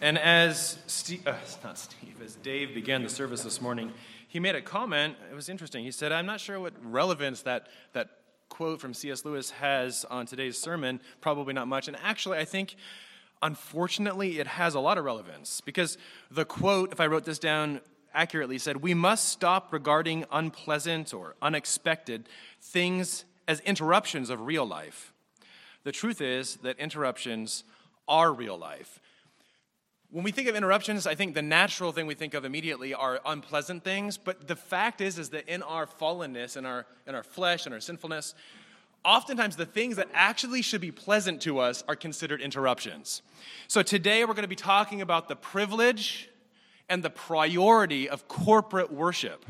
And as Steve, uh, not Steve, as Dave began the service this morning, he made a comment. It was interesting. He said, "I'm not sure what relevance that that quote from C.S. Lewis has on today's sermon. Probably not much." And actually, I think, unfortunately, it has a lot of relevance because the quote, if I wrote this down accurately, said, "We must stop regarding unpleasant or unexpected things as interruptions of real life." The truth is that interruptions are real life. When we think of interruptions, I think the natural thing we think of immediately are unpleasant things, but the fact is is that in our fallenness, in our in our flesh and our sinfulness, oftentimes the things that actually should be pleasant to us are considered interruptions. So today we're going to be talking about the privilege and the priority of corporate worship.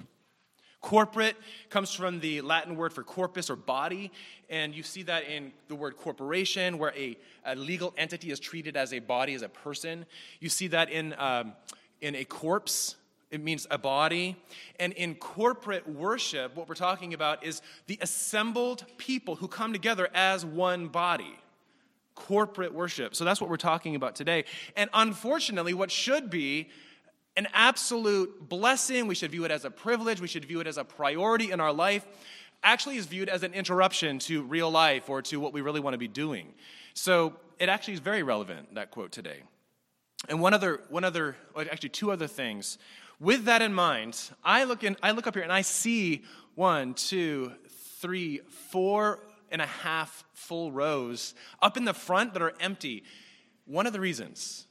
Corporate comes from the Latin word for corpus or body, and you see that in the word corporation, where a, a legal entity is treated as a body, as a person. You see that in, um, in a corpse, it means a body. And in corporate worship, what we're talking about is the assembled people who come together as one body. Corporate worship. So that's what we're talking about today. And unfortunately, what should be an absolute blessing, we should view it as a privilege, we should view it as a priority in our life, actually is viewed as an interruption to real life or to what we really want to be doing. So it actually is very relevant, that quote today. And one other, one other, actually two other things. With that in mind, I look, in, I look up here and I see one, two, three, four and a half full rows up in the front that are empty. One of the reasons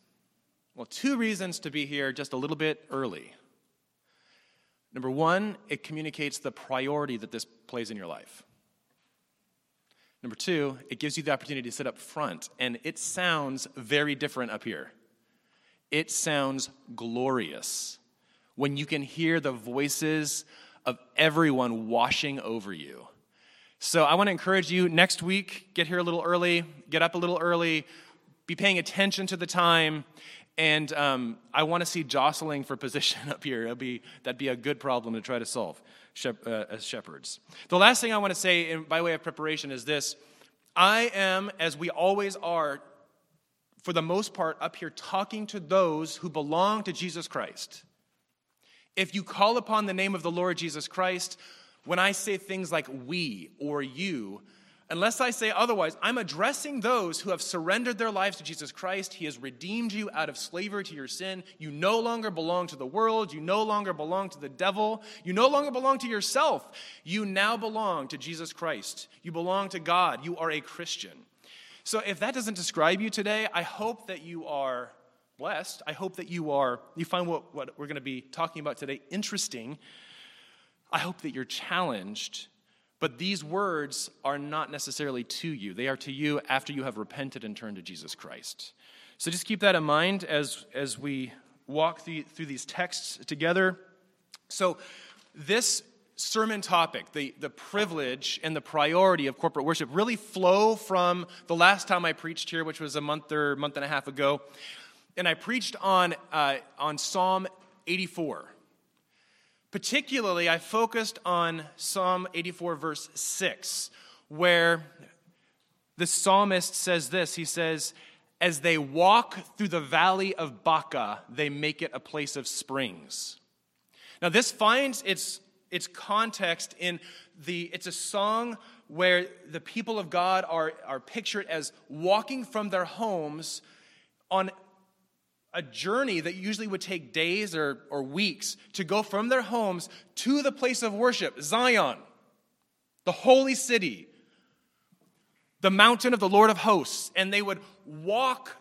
well, two reasons to be here just a little bit early. Number one, it communicates the priority that this plays in your life. Number two, it gives you the opportunity to sit up front, and it sounds very different up here. It sounds glorious when you can hear the voices of everyone washing over you. So I want to encourage you next week, get here a little early, get up a little early, be paying attention to the time, and um, I want to see jostling for position up here. That'd be, that'd be a good problem to try to solve shep- uh, as shepherds. The last thing I want to say in, by way of preparation is this I am, as we always are, for the most part, up here talking to those who belong to Jesus Christ. If you call upon the name of the Lord Jesus Christ, when I say things like we or you, Unless I say otherwise, I'm addressing those who have surrendered their lives to Jesus Christ. He has redeemed you out of slavery to your sin. You no longer belong to the world. You no longer belong to the devil. You no longer belong to yourself. You now belong to Jesus Christ. You belong to God. You are a Christian. So if that doesn't describe you today, I hope that you are blessed. I hope that you are you find what, what we're going to be talking about today interesting. I hope that you're challenged but these words are not necessarily to you, they are to you after you have repented and turned to Jesus Christ. So just keep that in mind as, as we walk through, through these texts together. So, this sermon topic, the, the privilege and the priority of corporate worship, really flow from the last time I preached here, which was a month or month and a half ago. And I preached on, uh, on Psalm 84. Particularly, I focused on Psalm 84, verse 6, where the psalmist says this He says, As they walk through the valley of Baca, they make it a place of springs. Now, this finds its, its context in the, it's a song where the people of God are, are pictured as walking from their homes on a journey that usually would take days or, or weeks to go from their homes to the place of worship, Zion, the holy city, the mountain of the Lord of hosts. And they would walk,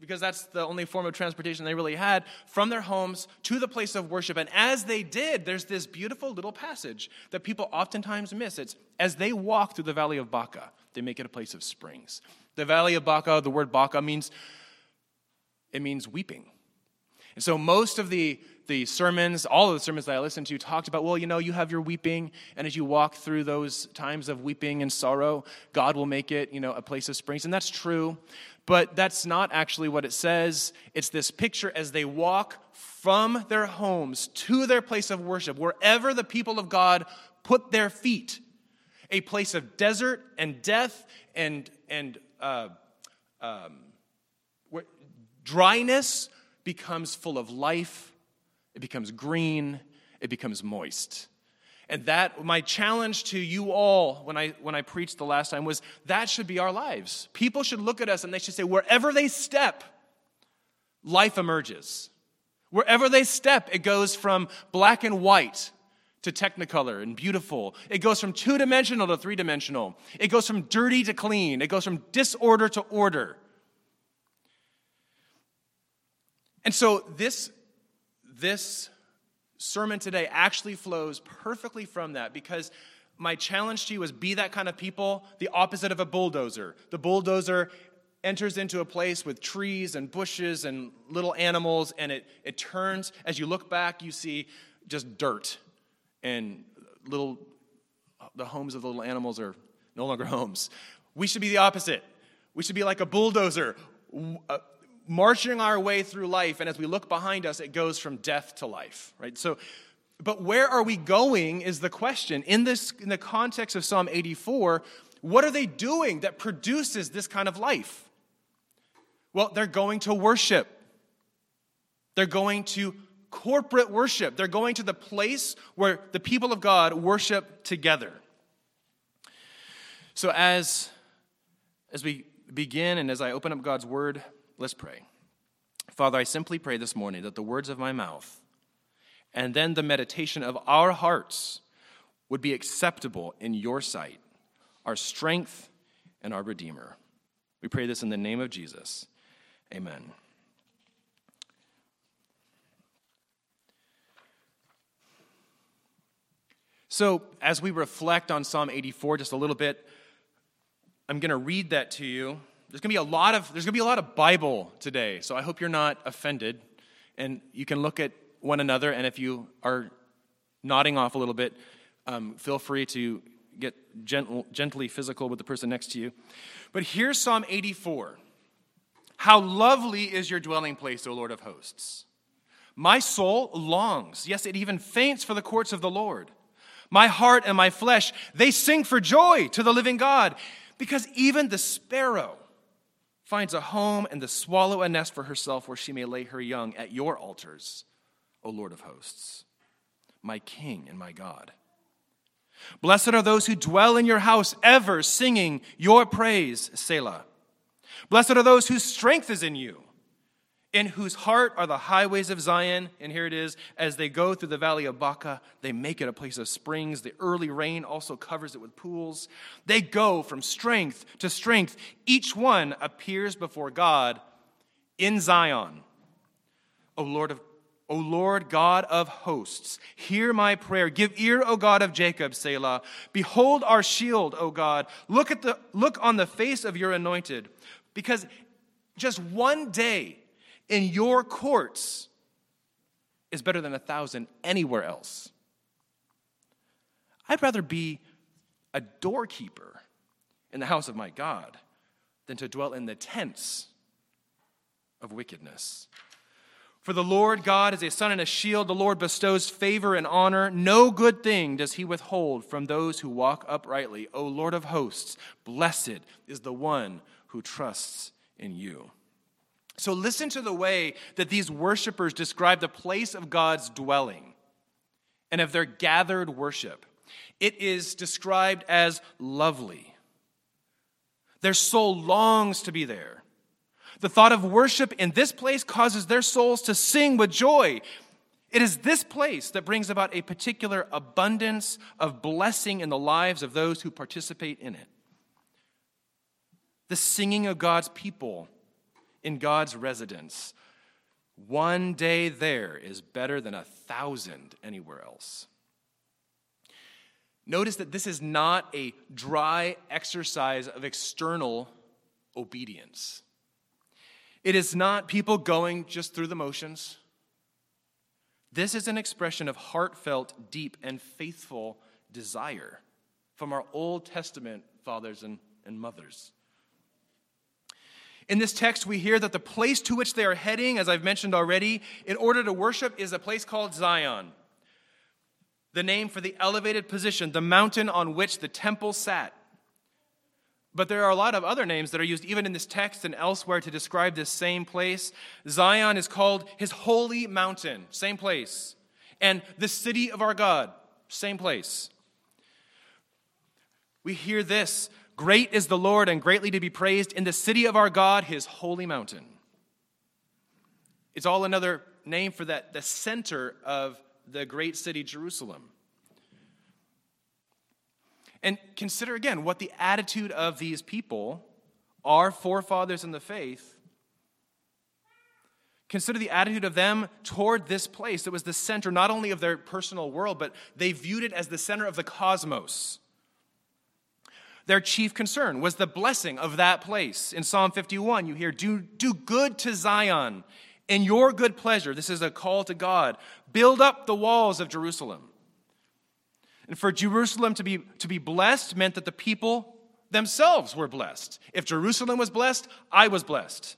because that's the only form of transportation they really had, from their homes to the place of worship. And as they did, there's this beautiful little passage that people oftentimes miss. It's as they walk through the valley of Baca, they make it a place of springs. The valley of Baca, the word Baca means it means weeping. And so most of the, the sermons, all of the sermons that I listened to, talked about, well, you know, you have your weeping, and as you walk through those times of weeping and sorrow, God will make it, you know, a place of springs. And that's true, but that's not actually what it says. It's this picture as they walk from their homes to their place of worship, wherever the people of God put their feet, a place of desert and death and, and uh, um, dryness, becomes full of life, it becomes green, it becomes moist. And that, my challenge to you all when I, when I preached the last time was that should be our lives. People should look at us and they should say, wherever they step, life emerges. Wherever they step, it goes from black and white to technicolor and beautiful. It goes from two dimensional to three dimensional. It goes from dirty to clean. It goes from disorder to order. And so this, this sermon today actually flows perfectly from that because my challenge to you is be that kind of people, the opposite of a bulldozer. The bulldozer enters into a place with trees and bushes and little animals, and it, it turns. As you look back, you see just dirt and little, the homes of the little animals are no longer homes. We should be the opposite. We should be like a bulldozer, uh, marching our way through life, and as we look behind us, it goes from death to life, right? So, but where are we going is the question. In this, in the context of Psalm 84, what are they doing that produces this kind of life? Well, they're going to worship. They're going to corporate worship. They're going to the place where the people of God worship together. So as as we begin and as I open up God's word, Let's pray. Father, I simply pray this morning that the words of my mouth and then the meditation of our hearts would be acceptable in your sight, our strength and our Redeemer. We pray this in the name of Jesus. Amen. So, as we reflect on Psalm 84 just a little bit, I'm going to read that to you there's going to be a lot of there's going to be a lot of Bible today. So I hope you're not offended and you can look at one another and if you are nodding off a little bit, um, feel free to get gentle, gently physical with the person next to you. But here's Psalm 84. How lovely is your dwelling place, O Lord of hosts. My soul longs, yes, it even faints for the courts of the Lord. My heart and my flesh, they sing for joy to the living God, because even the sparrow finds a home and the swallow a nest for herself where she may lay her young at your altars, O Lord of hosts, my King and my God. Blessed are those who dwell in your house, ever singing your praise, Selah. Blessed are those whose strength is in you in whose heart are the highways of Zion. And here it is as they go through the valley of Baca, they make it a place of springs. The early rain also covers it with pools. They go from strength to strength. Each one appears before God in Zion. O Lord of O Lord God of hosts, hear my prayer. Give ear, O God of Jacob, Selah. Behold our shield, O God. Look at the look on the face of your anointed. Because just one day in your courts is better than a thousand anywhere else. I'd rather be a doorkeeper in the house of my God than to dwell in the tents of wickedness. For the Lord God is a sun and a shield. The Lord bestows favor and honor. No good thing does he withhold from those who walk uprightly. O Lord of hosts, blessed is the one who trusts in you. So listen to the way that these worshipers describe the place of God's dwelling and of their gathered worship. It is described as lovely. Their soul longs to be there. The thought of worship in this place causes their souls to sing with joy. It is this place that brings about a particular abundance of blessing in the lives of those who participate in it. The singing of God's people in God's residence. One day there is better than a thousand anywhere else. Notice that this is not a dry exercise of external obedience. It is not people going just through the motions. This is an expression of heartfelt, deep, and faithful desire from our Old Testament fathers and, and mothers. In this text, we hear that the place to which they are heading, as I've mentioned already, in order to worship, is a place called Zion, the name for the elevated position, the mountain on which the temple sat. But there are a lot of other names that are used even in this text and elsewhere to describe this same place. Zion is called his holy mountain, same place. And the city of our God, same place. We hear this Great is the Lord and greatly to be praised in the city of our God, his holy mountain. It's all another name for that, the center of the great city, Jerusalem. And consider again what the attitude of these people, our forefathers in the faith, consider the attitude of them toward this place. that was the center not only of their personal world, but they viewed it as the center of the cosmos. Their chief concern was the blessing of that place. In Psalm 51, you hear, Do, do good to Zion in your good pleasure. This is a call to God. Build up the walls of Jerusalem. And for Jerusalem to be, to be blessed meant that the people themselves were blessed. If Jerusalem was blessed, I was blessed.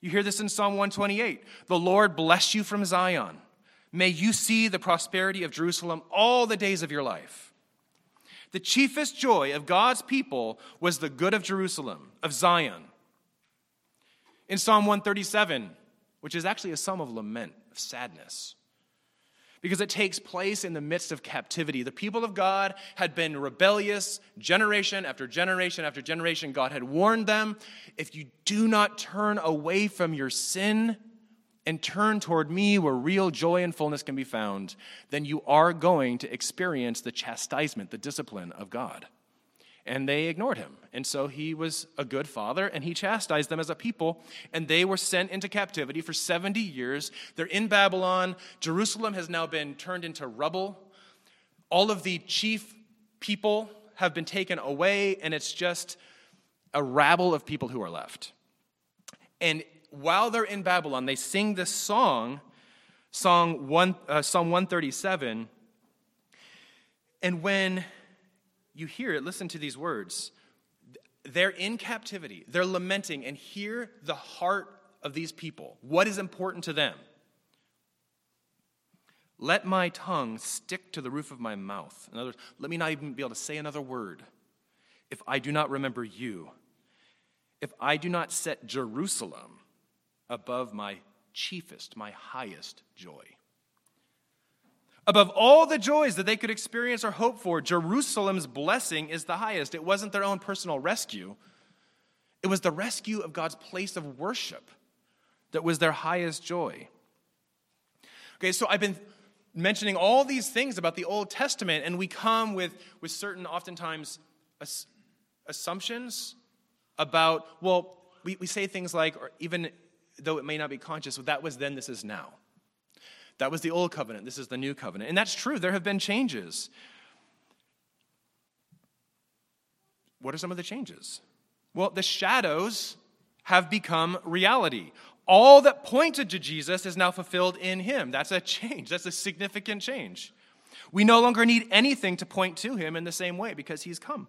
You hear this in Psalm 128 The Lord bless you from Zion. May you see the prosperity of Jerusalem all the days of your life. The chiefest joy of God's people was the good of Jerusalem, of Zion. In Psalm 137, which is actually a psalm of lament, of sadness, because it takes place in the midst of captivity. The people of God had been rebellious generation after generation after generation. God had warned them if you do not turn away from your sin and turn toward me where real joy and fullness can be found, then you are going to experience the chastisement, the discipline of God and they ignored him. And so he was a good father, and he chastised them as a people, and they were sent into captivity for 70 years. They're in Babylon. Jerusalem has now been turned into rubble. All of the chief people have been taken away, and it's just a rabble of people who are left. And while they're in Babylon, they sing this song, song one, uh, Psalm 137. And when you hear it, listen to these words. They're in captivity, they're lamenting, and hear the heart of these people. What is important to them? Let my tongue stick to the roof of my mouth. In other words, let me not even be able to say another word if I do not remember you, if I do not set Jerusalem above my chiefest, my highest joy. Above all the joys that they could experience or hope for, Jerusalem's blessing is the highest. It wasn't their own personal rescue, it was the rescue of God's place of worship that was their highest joy. Okay, so I've been mentioning all these things about the Old Testament, and we come with, with certain, oftentimes, ass- assumptions about, well, we, we say things like, or even though it may not be conscious, that was then, this is now. That was the old covenant. This is the new covenant. And that's true. There have been changes. What are some of the changes? Well, the shadows have become reality. All that pointed to Jesus is now fulfilled in him. That's a change. That's a significant change. We no longer need anything to point to him in the same way because he's come.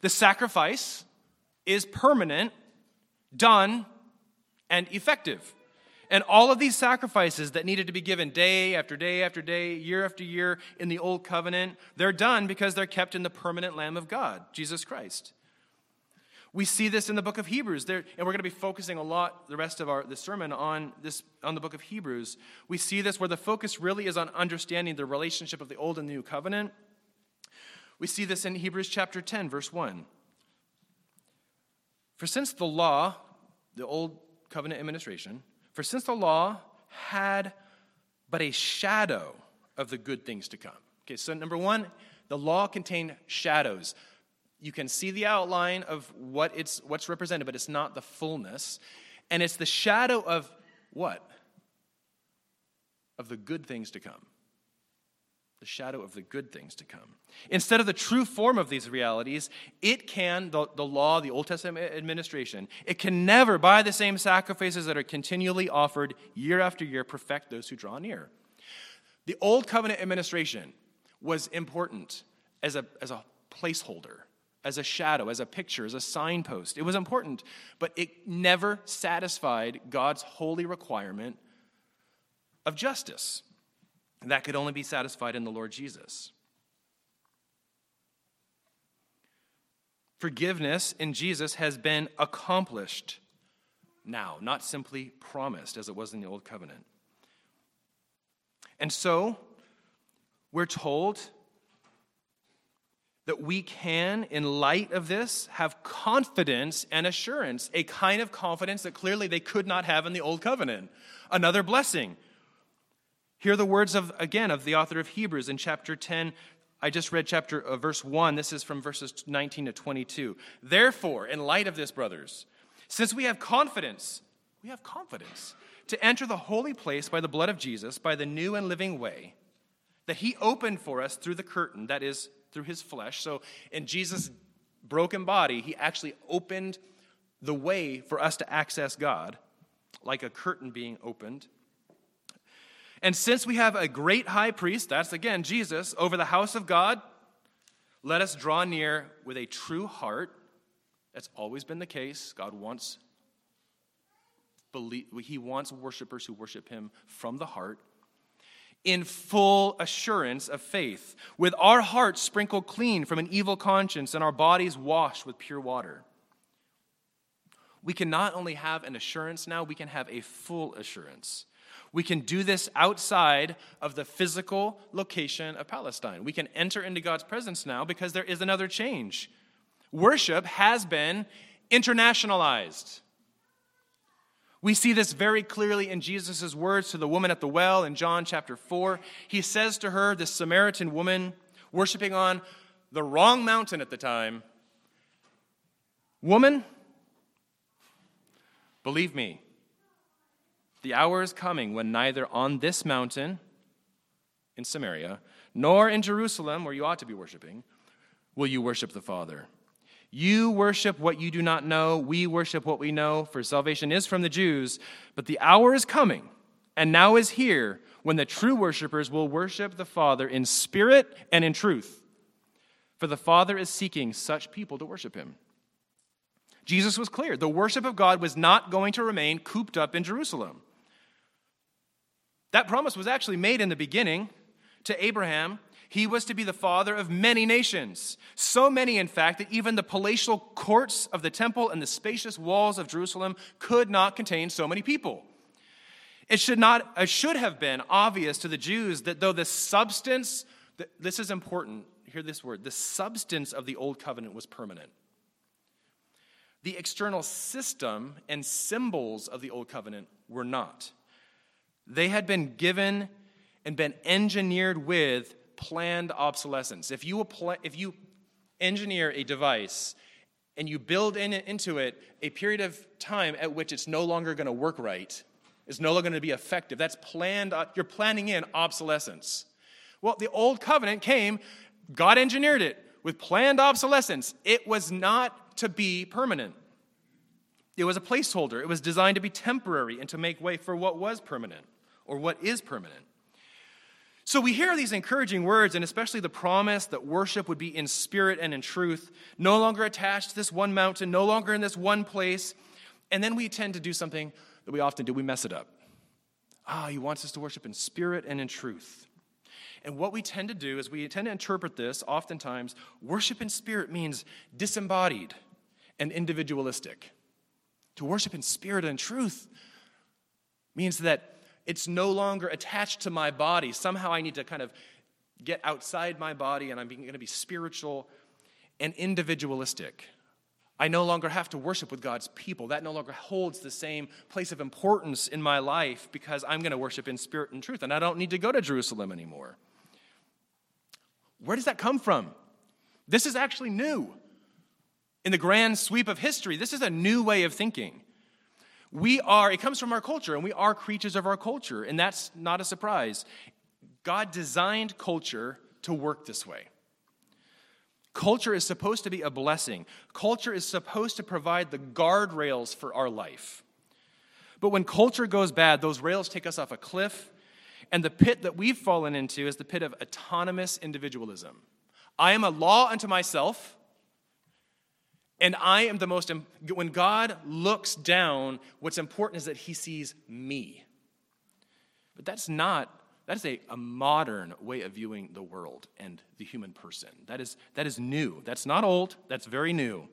The sacrifice is permanent, done, and effective. And all of these sacrifices that needed to be given day after day after day, year after year in the Old Covenant, they're done because they're kept in the permanent Lamb of God, Jesus Christ. We see this in the book of Hebrews, there, and we're going to be focusing a lot the rest of our the sermon on this on the book of Hebrews. We see this where the focus really is on understanding the relationship of the old and new covenant. We see this in Hebrews chapter 10, verse 1. For since the law, the old covenant administration, for since the law had but a shadow of the good things to come. Okay, so number one, the law contained shadows. You can see the outline of what it's what's represented, but it's not the fullness. And it's the shadow of what? Of the good things to come the shadow of the good things to come. Instead of the true form of these realities, it can, the, the law, the Old Testament administration, it can never, by the same sacrifices that are continually offered year after year, perfect those who draw near. The Old Covenant administration was important as a, as a placeholder, as a shadow, as a picture, as a signpost. It was important, but it never satisfied God's holy requirement of justice that could only be satisfied in the Lord Jesus. forgiveness in Jesus has been accomplished now, not simply promised as it was in the Old Covenant. And so, we're told that we can, in light of this, have confidence and assurance, a kind of confidence that clearly they could not have in the Old Covenant. Another blessing. Hear the words of, again, of the author of Hebrews in chapter 10. I just read chapter uh, verse 1. This is from verses 19 to 22. Therefore, in light of this, brothers, since we have confidence, we have confidence to enter the holy place by the blood of Jesus, by the new and living way that he opened for us through the curtain, that is, through his flesh. So in Jesus' broken body, he actually opened the way for us to access God, like a curtain being opened. And since we have a great high priest, that's again Jesus, over the house of God, let us draw near with a true heart. That's always been the case. God wants he wants worshipers who worship him from the heart in full assurance of faith, with our hearts sprinkled clean from an evil conscience and our bodies washed with pure water. We can not only have an assurance now, we can have a full assurance. We can do this outside of the physical location of Palestine. We can enter into God's presence now because there is another change. Worship has been internationalized. We see this very clearly in Jesus' words to the woman at the well in John chapter 4. He says to her, this Samaritan woman, worshiping on the wrong mountain at the time, Woman, believe me, the hour is coming when neither on this mountain in Samaria nor in Jerusalem, where you ought to be worshiping, will you worship the Father. You worship what you do not know. We worship what we know, for salvation is from the Jews. But the hour is coming, and now is here, when the true worshipers will worship the Father in spirit and in truth. For the Father is seeking such people to worship him. Jesus was clear. The worship of God was not going to remain cooped up in Jerusalem. That promise was actually made in the beginning to Abraham he was to be the father of many nations. So many, in fact, that even the palatial courts of the temple and the spacious walls of Jerusalem could not contain so many people. It should, not, it should have been obvious to the Jews that though the substance, this is important, hear this word, the substance of the old covenant was permanent. The external system and symbols of the old covenant were not. They had been given and been engineered with planned obsolescence. If you, apply, if you engineer a device and you build in, into it a period of time at which it's no longer going to work right, it's no longer going to be effective, that's planned, uh, you're planning in obsolescence. Well, the old covenant came, God engineered it with planned obsolescence. It was not to be permanent. It was a placeholder. It was designed to be temporary and to make way for what was permanent or what is permanent. So we hear these encouraging words, and especially the promise that worship would be in spirit and in truth, no longer attached to this one mountain, no longer in this one place. And then we tend to do something that we often do we mess it up. Ah, he wants us to worship in spirit and in truth. And what we tend to do is we tend to interpret this oftentimes worship in spirit means disembodied and individualistic. To worship in spirit and truth means that it's no longer attached to my body. Somehow I need to kind of get outside my body and I'm going to be spiritual and individualistic. I no longer have to worship with God's people. That no longer holds the same place of importance in my life because I'm going to worship in spirit and truth and I don't need to go to Jerusalem anymore. Where does that come from? This is actually new. In the grand sweep of history, this is a new way of thinking. We are, it comes from our culture, and we are creatures of our culture, and that's not a surprise. God designed culture to work this way. Culture is supposed to be a blessing. Culture is supposed to provide the guardrails for our life. But when culture goes bad, those rails take us off a cliff, and the pit that we've fallen into is the pit of autonomous individualism. I am a law unto myself, and I am the most, when God looks down, what's important is that he sees me. But that's not, That is a, a modern way of viewing the world and the human person. That is, that is new. That's not old, that's very new.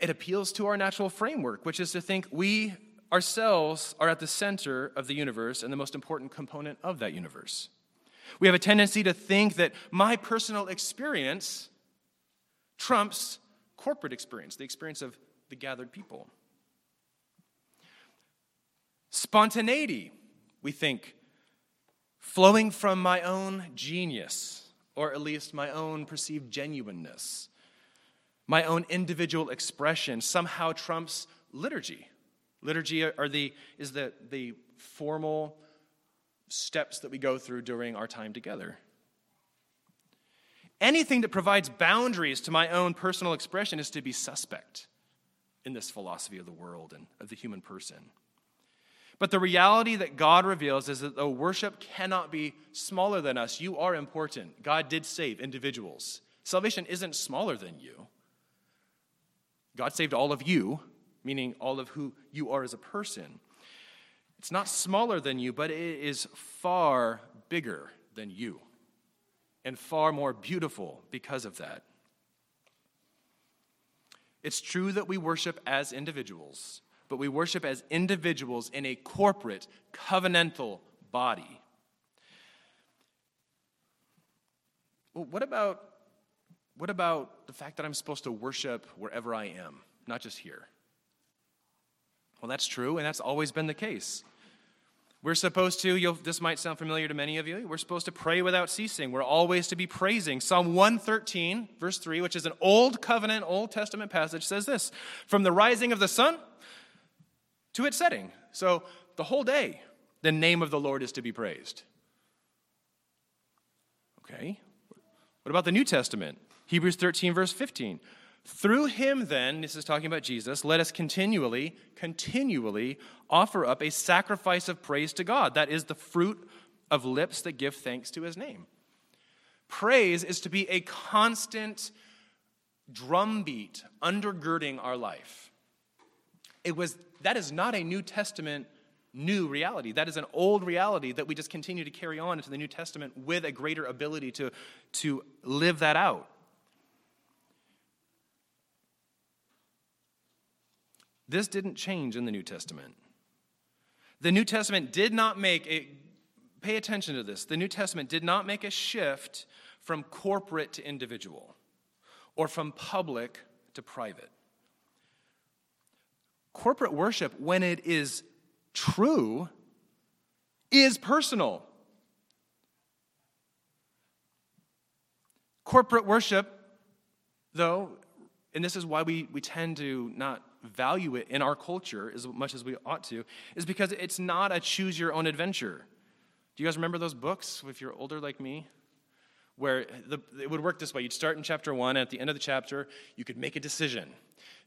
It appeals to our natural framework, which is to think we ourselves are at the center of the universe and the most important component of that universe. We have a tendency to think that my personal experience trumps corporate experience, the experience of the gathered people. Spontaneity, we think, flowing from my own genius, or at least my own perceived genuineness, my own individual expression, somehow trumps liturgy. Liturgy are the, is the, the formal steps that we go through during our time together. Anything that provides boundaries to my own personal expression is to be suspect in this philosophy of the world and of the human person. But the reality that God reveals is that though worship cannot be smaller than us, you are important. God did save individuals. Salvation isn't smaller than you. God saved all of you, meaning all of who you are as a person. It's not smaller than you, but it is far bigger than you and far more beautiful because of that. It's true that we worship as individuals, but we worship as individuals in a corporate, covenantal body. Well, what about, what about the fact that I'm supposed to worship wherever I am, not just here? Well, that's true, and that's always been the case. We're supposed to, this might sound familiar to many of you, we're supposed to pray without ceasing. We're always to be praising. Psalm 113, verse 3, which is an Old Covenant, Old Testament passage, says this From the rising of the sun to its setting. So the whole day, the name of the Lord is to be praised. Okay. What about the New Testament? Hebrews 13, verse 15. Through him, then, this is talking about Jesus, let us continually, continually offer up a sacrifice of praise to God. That is the fruit of lips that give thanks to his name. Praise is to be a constant drumbeat undergirding our life. It was that is not a New Testament new reality. That is an old reality that we just continue to carry on into the New Testament with a greater ability to, to live that out. This didn't change in the New Testament. The New Testament did not make a, pay attention to this, the New Testament did not make a shift from corporate to individual or from public to private. Corporate worship, when it is true, is personal. Corporate worship, though, and this is why we, we tend to not value it in our culture as much as we ought to, is because it's not a choose your own adventure. Do you guys remember those books if you're older like me? Where the, it would work this way you'd start in chapter one, and at the end of the chapter, you could make a decision.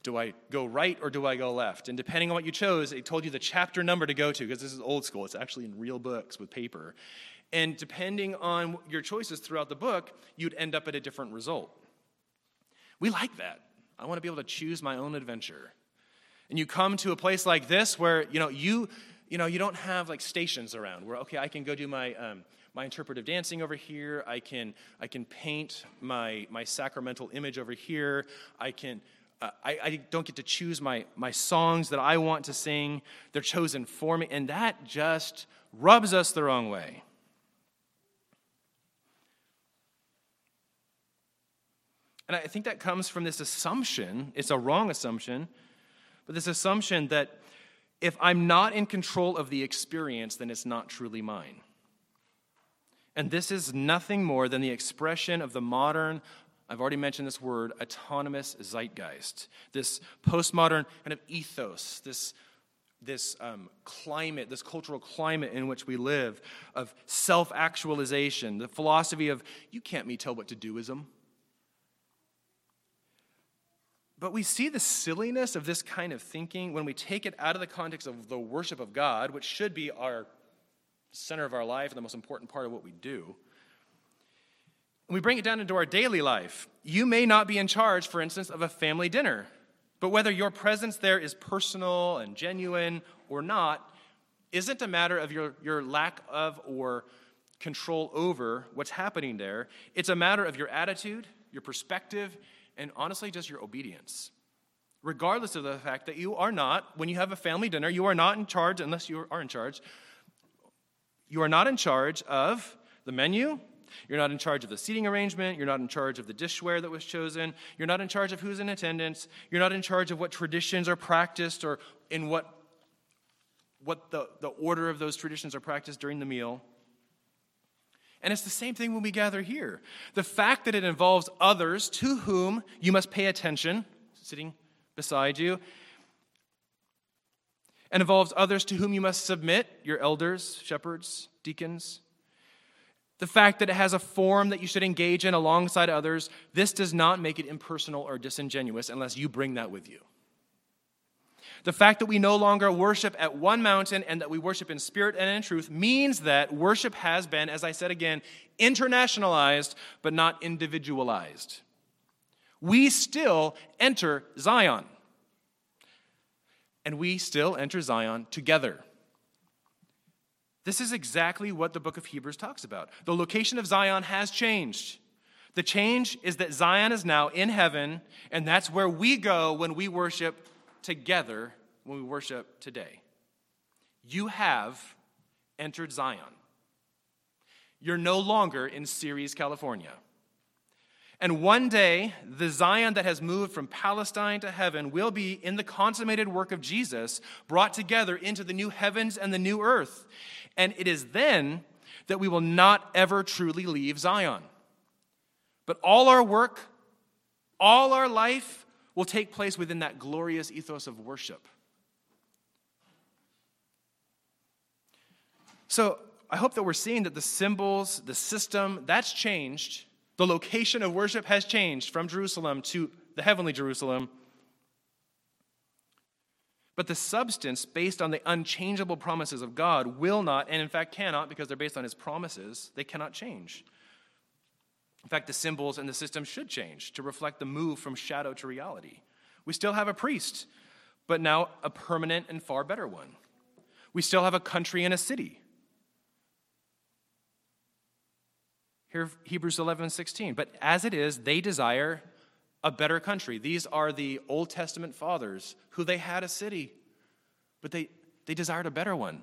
Do I go right or do I go left? And depending on what you chose, it told you the chapter number to go to, because this is old school. It's actually in real books with paper. And depending on your choices throughout the book, you'd end up at a different result. We like that. I want to be able to choose my own adventure. And you come to a place like this where, you know, you, you know, you don't have like stations around where, okay, I can go do my, um, my interpretive dancing over here. I can, I can paint my, my sacramental image over here. I can, uh, I, I don't get to choose my, my songs that I want to sing. They're chosen for me. And that just rubs us the wrong way. And I think that comes from this assumption, it's a wrong assumption, but this assumption that if I'm not in control of the experience, then it's not truly mine. And this is nothing more than the expression of the modern, I've already mentioned this word, autonomous zeitgeist, this postmodern kind of ethos, this, this um, climate, this cultural climate in which we live of self actualization, the philosophy of you can't me tell what to doism. But we see the silliness of this kind of thinking when we take it out of the context of the worship of God, which should be our center of our life and the most important part of what we do. And we bring it down into our daily life. You may not be in charge, for instance, of a family dinner, but whether your presence there is personal and genuine or not, isn't a matter of your, your lack of or control over what's happening there. It's a matter of your attitude, your perspective, and honestly, just your obedience. Regardless of the fact that you are not, when you have a family dinner, you are not in charge, unless you are in charge, you are not in charge of the menu. You're not in charge of the seating arrangement. You're not in charge of the dishware that was chosen. You're not in charge of who's in attendance. You're not in charge of what traditions are practiced or in what, what the, the order of those traditions are practiced during the meal. And it's the same thing when we gather here. The fact that it involves others to whom you must pay attention, sitting beside you, and involves others to whom you must submit, your elders, shepherds, deacons. The fact that it has a form that you should engage in alongside others, this does not make it impersonal or disingenuous unless you bring that with you. The fact that we no longer worship at one mountain and that we worship in spirit and in truth means that worship has been, as I said again, internationalized but not individualized. We still enter Zion. And we still enter Zion together. This is exactly what the book of Hebrews talks about. The location of Zion has changed. The change is that Zion is now in heaven, and that's where we go when we worship together when we worship today. You have entered Zion. You're no longer in Ceres, California. And one day, the Zion that has moved from Palestine to heaven will be, in the consummated work of Jesus, brought together into the new heavens and the new earth. And it is then that we will not ever truly leave Zion. But all our work, all our life, will take place within that glorious ethos of worship. So I hope that we're seeing that the symbols, the system, that's changed. The location of worship has changed from Jerusalem to the heavenly Jerusalem. But the substance, based on the unchangeable promises of God, will not, and in fact cannot, because they're based on his promises, they cannot change. In fact, the symbols and the system should change to reflect the move from shadow to reality. We still have a priest, but now a permanent and far better one. We still have a country and a city. Here, Hebrews 11 16. But as it is, they desire a better country. These are the Old Testament fathers who they had a city, but they, they desired a better one.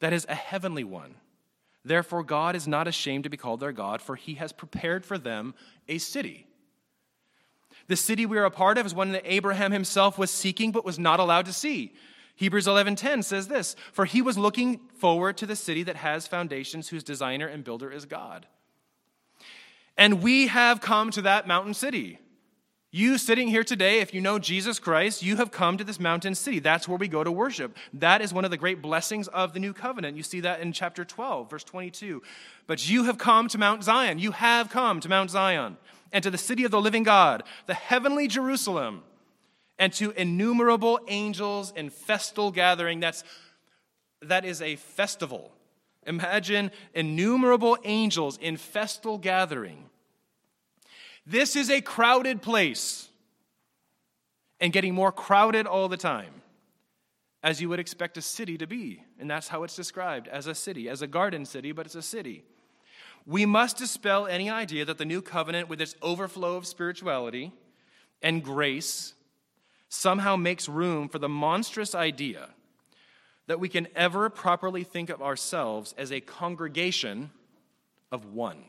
That is a heavenly one. Therefore, God is not ashamed to be called their God, for he has prepared for them a city. The city we are a part of is one that Abraham himself was seeking but was not allowed to see. Hebrews 11:10 says this, "For he was looking forward to the city that has foundations whose designer and builder is God." And we have come to that mountain city. You sitting here today, if you know Jesus Christ, you have come to this mountain city. That's where we go to worship. That is one of the great blessings of the new covenant. You see that in chapter 12, verse 22. But you have come to Mount Zion. You have come to Mount Zion and to the city of the living God, the heavenly Jerusalem, and to innumerable angels in festal gathering. That's, that is a festival. Imagine innumerable angels in festal gathering. This is a crowded place and getting more crowded all the time, as you would expect a city to be. And that's how it's described as a city, as a garden city, but it's a city. We must dispel any idea that the new covenant, with its overflow of spirituality and grace, somehow makes room for the monstrous idea that we can ever properly think of ourselves as a congregation of one.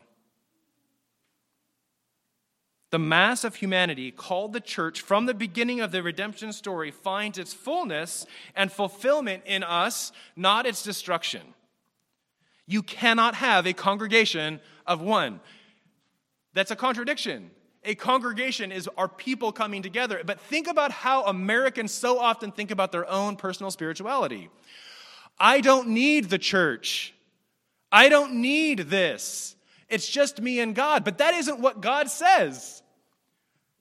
The mass of humanity, called the church from the beginning of the redemption story, finds its fullness and fulfillment in us, not its destruction. You cannot have a congregation of one. That's a contradiction. A congregation is our people coming together. But think about how Americans so often think about their own personal spirituality. I don't need the church. I don't need this. It's just me and God. But that isn't what God says.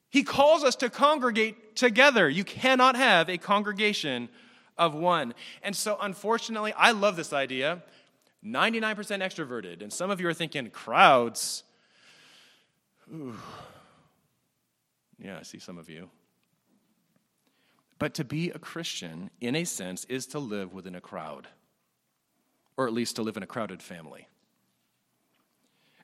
He calls us to congregate together. You cannot have a congregation of one. And so, unfortunately, I love this idea 99% extroverted. And some of you are thinking, crowds. Ooh. Yeah, I see some of you. But to be a Christian, in a sense, is to live within a crowd, or at least to live in a crowded family.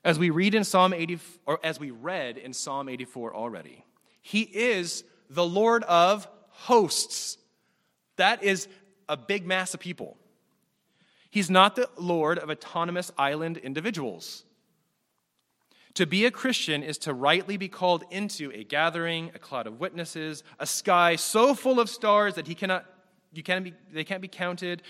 As we read in Psalm 80, or as we read in Psalm 84 already, he is the Lord of hosts. That is a big mass of people. He's not the Lord of autonomous island individuals. To be a Christian is to rightly be called into a gathering, a cloud of witnesses, a sky so full of stars that he cannot, you can't be, they can't be counted,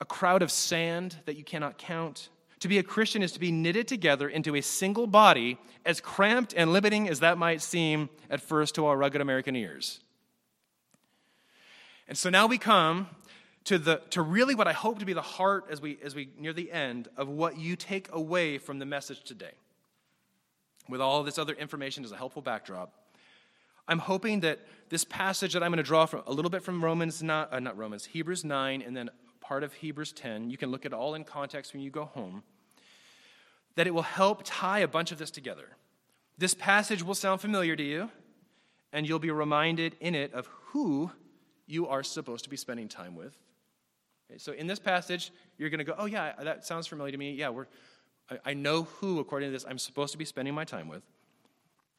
a crowd of sand that you cannot count. To be a Christian is to be knitted together into a single body, as cramped and limiting as that might seem at first to our rugged American ears. And so now we come to, the, to really what I hope to be the heart as we, as we near the end of what you take away from the message today. With all this other information as a helpful backdrop, I'm hoping that this passage that I'm going to draw from a little bit from Romans, not, uh, not Romans, Hebrews 9, and then part of Hebrews 10, you can look at all in context when you go home, that it will help tie a bunch of this together. This passage will sound familiar to you, and you'll be reminded in it of who you are supposed to be spending time with Okay, so in this passage, you're going to go, oh, yeah, that sounds familiar to me. Yeah, we're, I, I know who, according to this, I'm supposed to be spending my time with,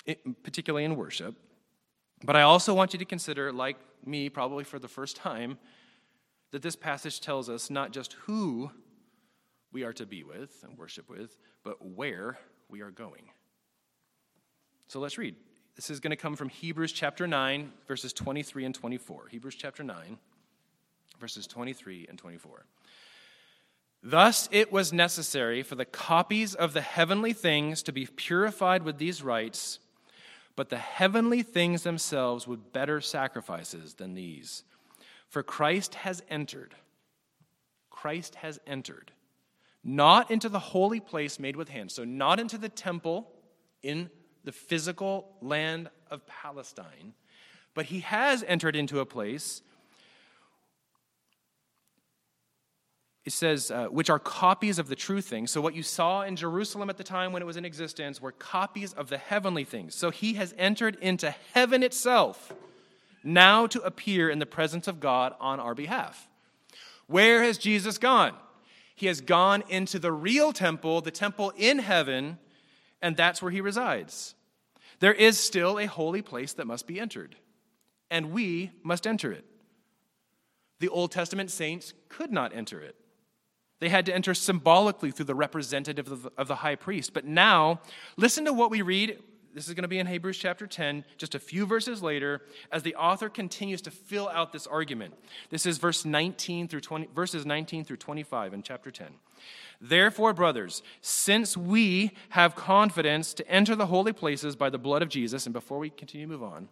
it, particularly in worship. But I also want you to consider, like me, probably for the first time, that this passage tells us not just who we are to be with and worship with, but where we are going. So let's read. This is going to come from Hebrews chapter 9, verses 23 and 24. Hebrews chapter 9 verses 23 and 24. Thus it was necessary for the copies of the heavenly things to be purified with these rites, but the heavenly things themselves with better sacrifices than these. For Christ has entered, Christ has entered, not into the holy place made with hands, so not into the temple in the physical land of Palestine, but he has entered into a place it says, uh, which are copies of the true things. So, what you saw in Jerusalem at the time when it was in existence were copies of the heavenly things. So, he has entered into heaven itself now to appear in the presence of God on our behalf. Where has Jesus gone? He has gone into the real temple, the temple in heaven, and that's where he resides. There is still a holy place that must be entered, and we must enter it. The Old Testament saints could not enter it. They had to enter symbolically through the representative of the, high priest. But now, listen to what we read. This is going to be in Hebrews chapter 10, just a few verses later, as the author continues to fill out this argument. This is verse 19 through 20, verses 19 through 25 in chapter 10. Therefore, brothers, since we have confidence to enter the holy places by the blood of Jesus, and before we continue to move on,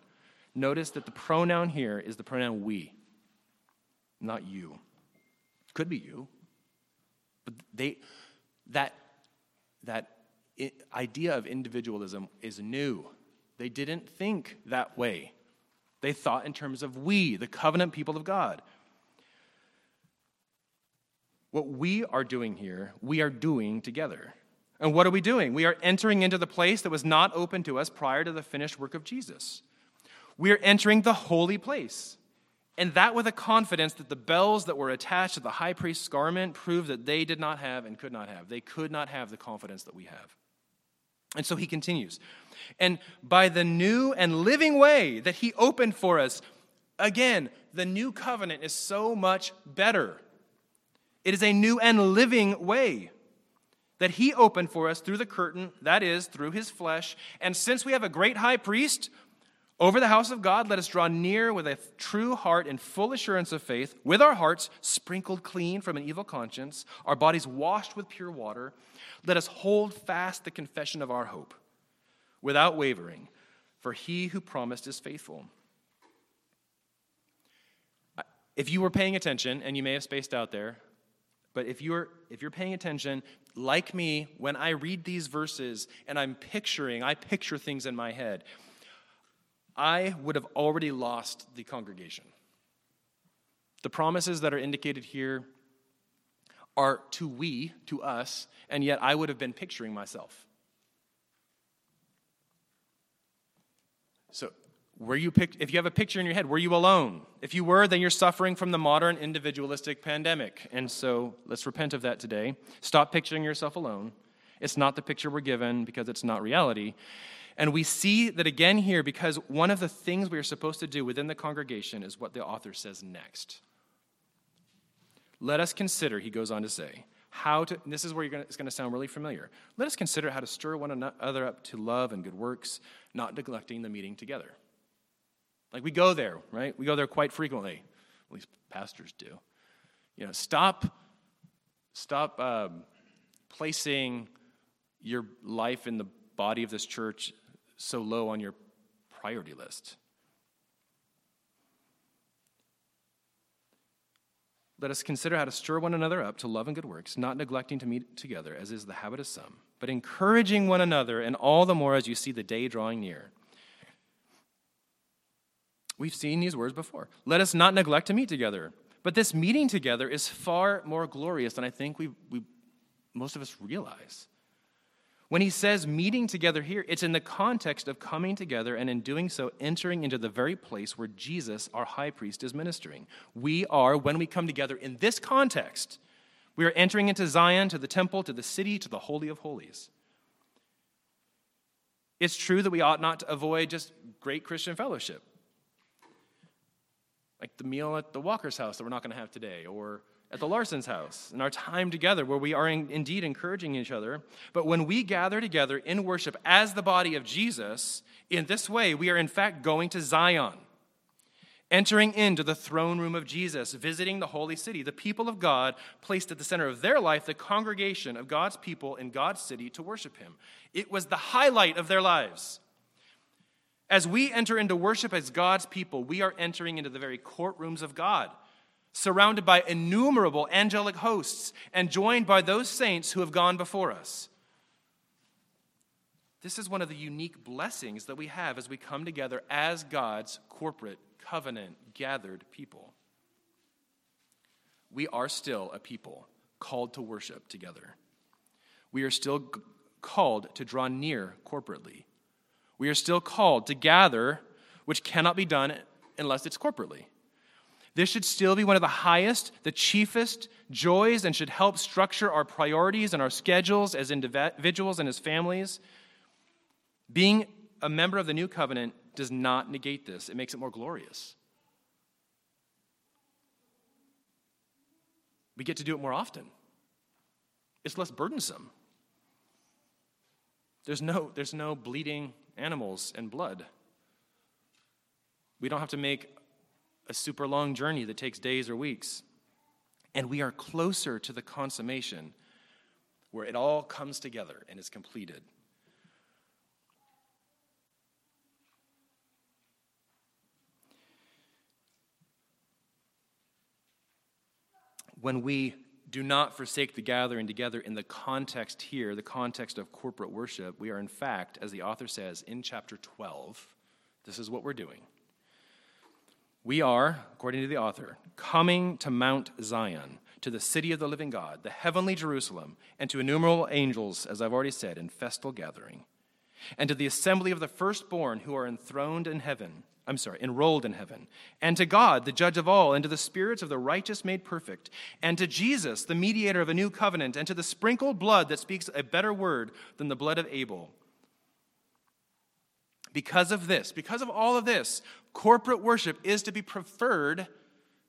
notice that the pronoun here is the pronoun we, not you. Could be you, but they, that, that idea of individualism is new. They didn't think that way. They thought in terms of we, the covenant people of God. What we are doing here, we are doing together. And what are we doing? We are entering into the place that was not open to us prior to the finished work of Jesus. We are entering the holy place. And that with a confidence that the bells that were attached to the high priest's garment proved that they did not have and could not have. They could not have the confidence that we have. And so he continues. And by the new and living way that he opened for us, again, the new covenant is so much better. It is a new and living way that he opened for us through the curtain, that is, through his flesh. And since we have a great high priest over the house of God, let us draw near with a true heart and full assurance of faith, with our hearts sprinkled clean from an evil conscience, our bodies washed with pure water. Let us hold fast the confession of our hope without wavering, for he who promised is faithful. If you were paying attention, and you may have spaced out there, but if you're if you're paying attention, like me, when I read these verses and I'm picturing, I picture things in my head. I would have already lost the congregation. The promises that are indicated here are to we, to us, and yet I would have been picturing myself. So, Were you pick, if you have a picture in your head, were you alone? If you were, then you're suffering from the modern individualistic pandemic. And so let's repent of that today. Stop picturing yourself alone. It's not the picture we're given because it's not reality. And we see that again here because one of the things we are supposed to do within the congregation is what the author says next. Let us consider, he goes on to say, how to, this is where gonna, it's going to sound really familiar. Let us consider how to stir one another up to love and good works, not neglecting the meeting together. Like we go there, right? We go there quite frequently. At least pastors do. You know, stop, stop um, placing your life in the body of this church so low on your priority list. Let us consider how to stir one another up to love and good works, not neglecting to meet together, as is the habit of some, but encouraging one another, and all the more as you see the day drawing near. We've seen these words before. Let us not neglect to meet together. But this meeting together is far more glorious than I think we, we most of us realize. When he says meeting together here, it's in the context of coming together and in doing so, entering into the very place where Jesus, our high priest, is ministering. We are, when we come together in this context, we are entering into Zion, to the temple, to the city, to the Holy of Holies. It's true that we ought not to avoid just great Christian fellowship, like the meal at the Walker's house that we're not going to have today, or at the Larson's house and our time together where we are in, indeed encouraging each other. But when we gather together in worship as the body of Jesus, in this way, we are in fact going to Zion, entering into the throne room of Jesus, visiting the holy city, the people of God placed at the center of their life, the congregation of God's people in God's city to worship Him. It was the highlight of their lives. As we enter into worship as God's people, we are entering into the very courtrooms of God surrounded by innumerable angelic hosts, and joined by those saints who have gone before us. This is one of the unique blessings that we have as we come together as God's corporate, covenant, gathered people. We are still a people called to worship together. We are still g- called to draw near corporately. We are still called to gather, which cannot be done unless it's corporately. This should still be one of the highest, the chiefest joys, and should help structure our priorities and our schedules as individuals and as families. Being a member of the new covenant does not negate this, it makes it more glorious. We get to do it more often, it's less burdensome. There's no, there's no bleeding animals and blood. We don't have to make a super long journey that takes days or weeks. And we are closer to the consummation where it all comes together and is completed. When we do not forsake the gathering together in the context here, the context of corporate worship, we are in fact, as the author says in chapter 12, this is what we're doing. We are, according to the author, coming to Mount Zion, to the city of the living God, the heavenly Jerusalem, and to innumerable angels, as I've already said, in festal gathering, and to the assembly of the firstborn who are enthroned in heaven. I'm sorry, enrolled in heaven, and to God, the judge of all, and to the spirits of the righteous made perfect, and to Jesus, the mediator of a new covenant, and to the sprinkled blood that speaks a better word than the blood of Abel because of this, because of all of this, corporate worship is to be preferred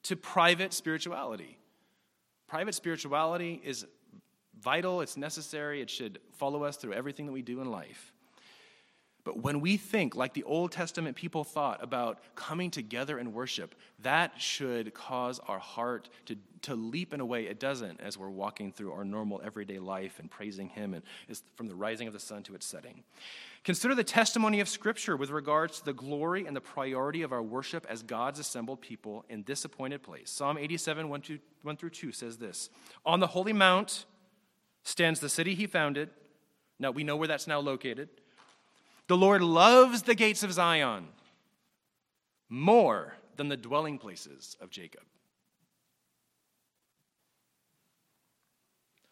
to private spirituality. Private spirituality is vital, it's necessary, it should follow us through everything that we do in life. But when we think like the Old Testament people thought about coming together and worship, that should cause our heart to, to leap in a way it doesn't as we're walking through our normal everyday life and praising Him and from the rising of the sun to its setting. Consider the testimony of Scripture with regards to the glory and the priority of our worship as God's assembled people in this appointed place. Psalm 87, 1, 2, 1 through 2 says this On the holy mount stands the city he founded. Now, we know where that's now located. The Lord loves the gates of Zion more than the dwelling places of Jacob.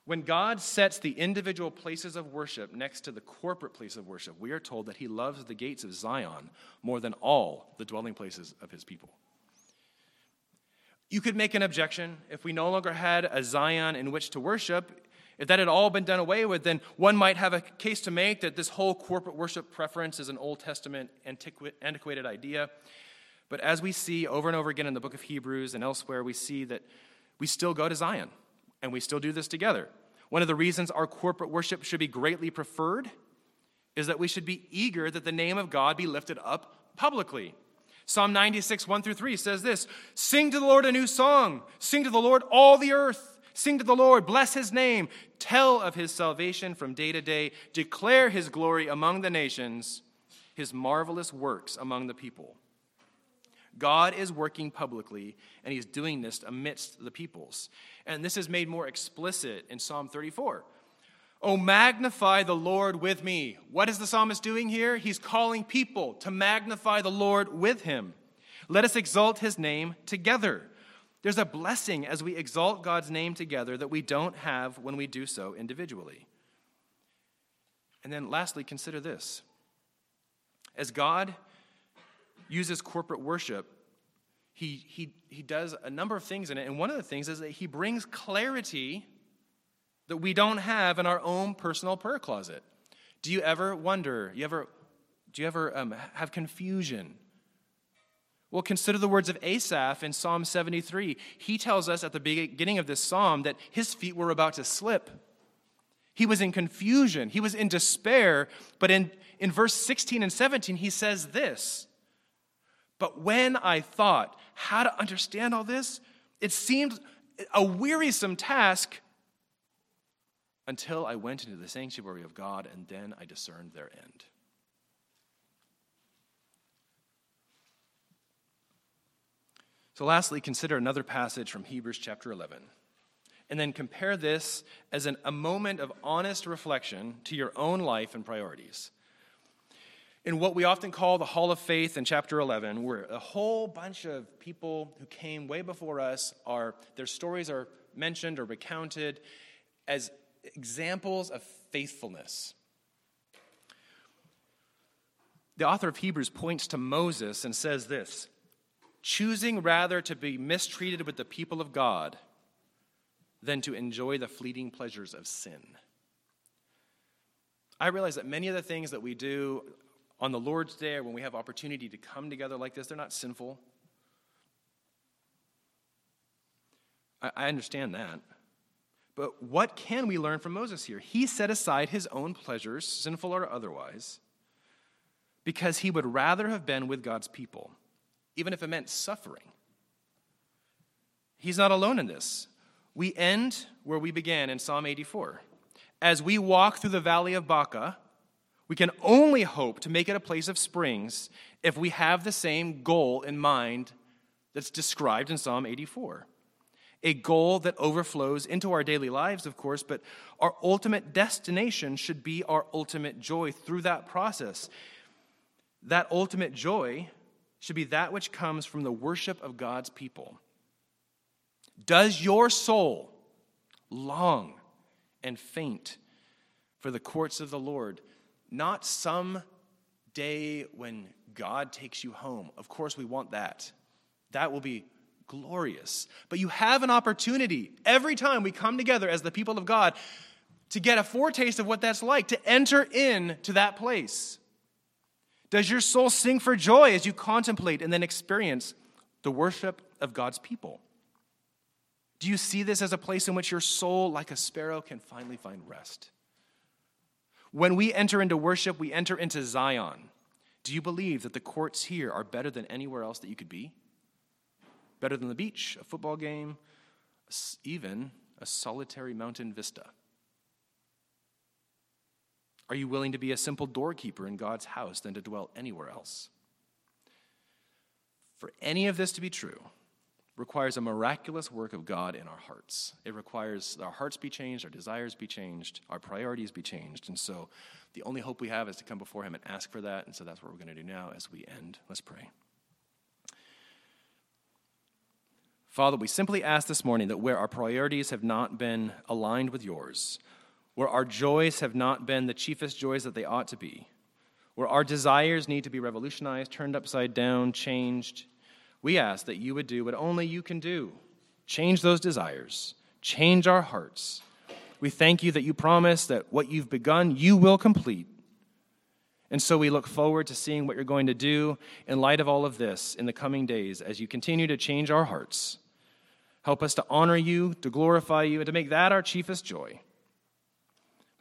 When God sets the individual places of worship next to the corporate place of worship, we are told that he loves the gates of Zion more than all the dwelling places of his people. You could make an objection if we no longer had a Zion in which to worship. If that had all been done away with, then one might have a case to make that this whole corporate worship preference is an Old Testament antiquated idea. But as we see over and over again in the book of Hebrews and elsewhere, we see that we still go to Zion and we still do this together. One of the reasons our corporate worship should be greatly preferred is that we should be eager that the name of God be lifted up publicly. Psalm 96, 1 through 3 says this Sing to the Lord a new song. Sing to the Lord all the earth. Sing to the Lord, bless his name. Tell of his salvation from day to day. Declare his glory among the nations, his marvelous works among the people. God is working publicly, and he's doing this amidst the peoples. And this is made more explicit in Psalm 34. Oh, magnify the Lord with me. What is the psalmist doing here? He's calling people to magnify the Lord with him. Let us exalt his name together. There's a blessing as we exalt God's name together that we don't have when we do so individually. And then lastly, consider this. As God uses corporate worship, he, he, he does a number of things in it. And one of the things is that he brings clarity that we don't have in our own personal prayer closet. Do you ever wonder, you ever, do you ever um, have confusion? Well, consider the words of Asaph in Psalm 73. He tells us at the beginning of this psalm that his feet were about to slip. He was in confusion, he was in despair. But in, in verse 16 and 17, he says this but when I thought how to understand all this, it seemed a wearisome task until I went into the sanctuary of God and then I discerned their end. So, lastly, consider another passage from Hebrews chapter 11. And then compare this as an, a moment of honest reflection to your own life and priorities in what we often call the Hall of Faith in chapter 11, where a whole bunch of people who came way before us are, their stories are mentioned or recounted as examples of faithfulness. The author of Hebrews points to Moses and says this choosing rather to be mistreated with the people of God than to enjoy the fleeting pleasures of sin. I realize that many of the things that we do on the Lord's Day when we have opportunity to come together like this, they're not sinful. I, I understand that. But what can we learn from Moses here? He set aside his own pleasures, sinful or otherwise, because he would rather have been with God's people, even if it meant suffering. He's not alone in this. We end where we began in Psalm 84. As we walk through the valley of Baca, we can only hope to make it a place of springs if we have the same goal in mind that's described in Psalm 84. A goal that overflows into our daily lives, of course, but our ultimate destination should be our ultimate joy through that process. That ultimate joy should be that which comes from the worship of God's people. Does your soul long and faint for the courts of the Lord? not some day when God takes you home. Of course, we want that. That will be glorious. But you have an opportunity every time we come together as the people of God to get a foretaste of what that's like, to enter into that place. Does your soul sing for joy as you contemplate and then experience the worship of God's people? Do you see this as a place in which your soul, like a sparrow, can finally find rest? When we enter into worship, we enter into Zion. Do you believe that the courts here are better than anywhere else that you could be? Better than the beach, a football game, even a solitary mountain vista? Are you willing to be a simple doorkeeper in God's house than to dwell anywhere else? For any of this to be true, requires a miraculous work of God in our hearts. It requires our hearts be changed, our desires be changed, our priorities be changed. And so the only hope we have is to come before Him and ask for that. And so that's what we're going to do now as we end. Let's pray. Father, we simply ask this morning that where our priorities have not been aligned with yours, where our joys have not been the chiefest joys that they ought to be, where our desires need to be revolutionized, turned upside down, changed, we ask that you would do what only you can do change those desires, change our hearts. We thank you that you promise that what you've begun, you will complete. And so we look forward to seeing what you're going to do in light of all of this in the coming days as you continue to change our hearts. Help us to honor you, to glorify you, and to make that our chiefest joy.